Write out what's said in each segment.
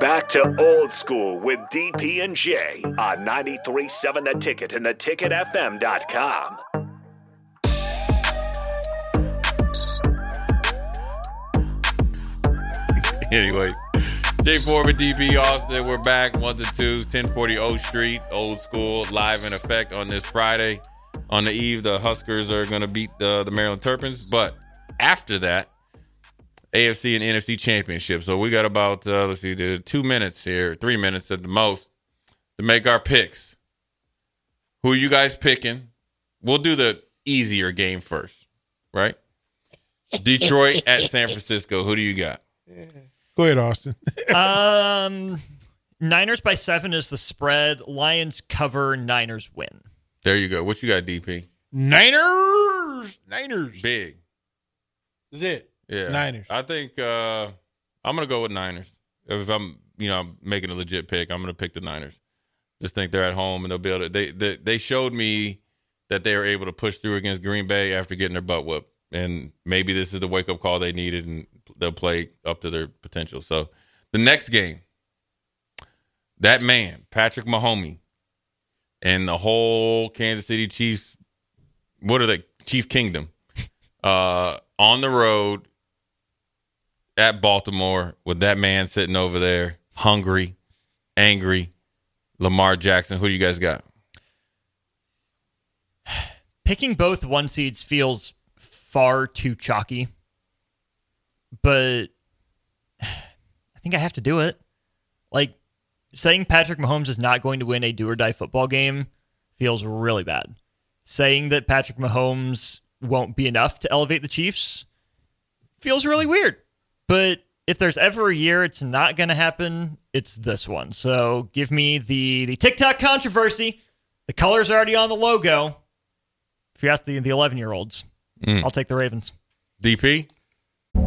Back to old school with DP and J on 93.7 The Ticket and theticketfm.com. anyway, Jay Foreman, DP Austin, we're back. one to twos, 1040 O Street, old school, live in effect on this Friday. On the eve, the Huskers are going to beat the, the Maryland Terrapins. But after that, AFC and NFC championship. So we got about, uh, let's see, two minutes here, three minutes at the most to make our picks. Who are you guys picking? We'll do the easier game first, right? Detroit at San Francisco. Who do you got? Go ahead, Austin. um, Niners by seven is the spread. Lions cover. Niners win. There you go. What you got, DP? Niners. Niners. Big. Is it? Yeah. Niners. I think uh, I'm gonna go with Niners. If I'm, you know, I'm making a legit pick, I'm gonna pick the Niners. Just think they're at home and they'll be able to. They they, they showed me that they were able to push through against Green Bay after getting their butt whooped, and maybe this is the wake up call they needed, and they'll play up to their potential. So the next game, that man Patrick Mahomes and the whole Kansas City Chiefs, what are they? Chief Kingdom, uh, on the road at Baltimore with that man sitting over there, hungry, angry. Lamar Jackson. Who do you guys got? Picking both one seeds feels far too chalky, but I think I have to do it. Like saying Patrick Mahomes is not going to win a do or die football game feels really bad. Saying that Patrick Mahomes won't be enough to elevate the Chiefs feels really weird. But if there's ever a year it's not going to happen, it's this one. So give me the the TikTok controversy. The colors are already on the logo. If you ask the the 11 year olds, Mm. I'll take the Ravens. DP?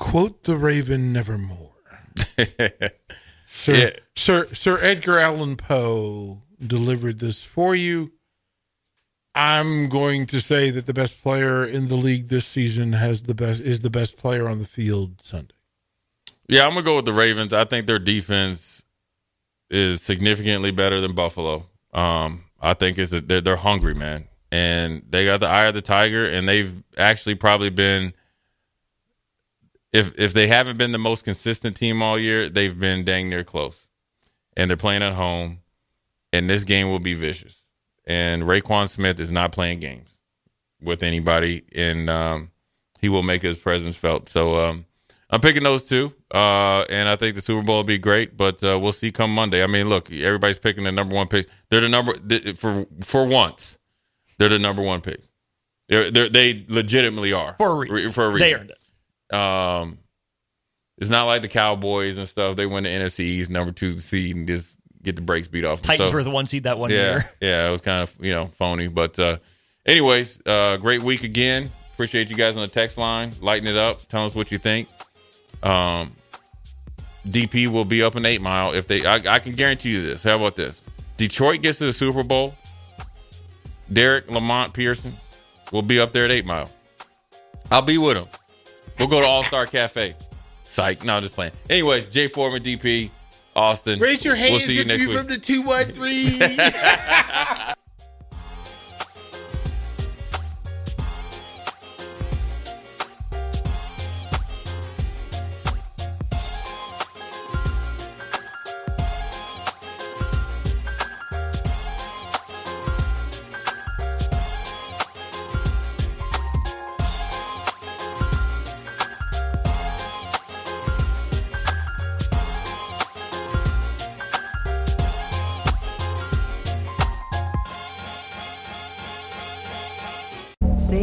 Quote the Raven nevermore. Sir, Yeah. Sir, Sir Edgar Allan Poe delivered this for you. I'm going to say that the best player in the league this season has the best is the best player on the field Sunday. Yeah, I'm gonna go with the Ravens. I think their defense is significantly better than Buffalo. Um, I think is that they're, they're hungry, man, and they got the eye of the tiger, and they've actually probably been. If if they haven't been the most consistent team all year, they've been dang near close, and they're playing at home, and this game will be vicious. And Roquan Smith is not playing games with anybody, and um, he will make his presence felt. So um, I'm picking those two, uh, and I think the Super Bowl will be great. But uh, we'll see come Monday. I mean, look, everybody's picking the number one pick. They're the number for for once. They're the number one pick. They're, they're, they legitimately are for a reason. For a reason, they earned it. Um, it's not like the Cowboys and stuff. They win the NFC East number two seed and just get the brakes beat off. Them. Titans so, were the one seed that one yeah, year. Yeah, it was kind of you know phony, but uh, anyways, uh, great week again. Appreciate you guys on the text line, lighten it up. Tell us what you think. Um, DP will be up in Eight Mile if they. I, I can guarantee you this. How about this? Detroit gets to the Super Bowl. Derek Lamont Pearson will be up there at Eight Mile. I'll be with him. We'll go to All Star Cafe. Psych. No, I'm just playing. Anyways, Jay Foreman, DP, Austin. Raise your hands We'll see you if next you're week. from the 213.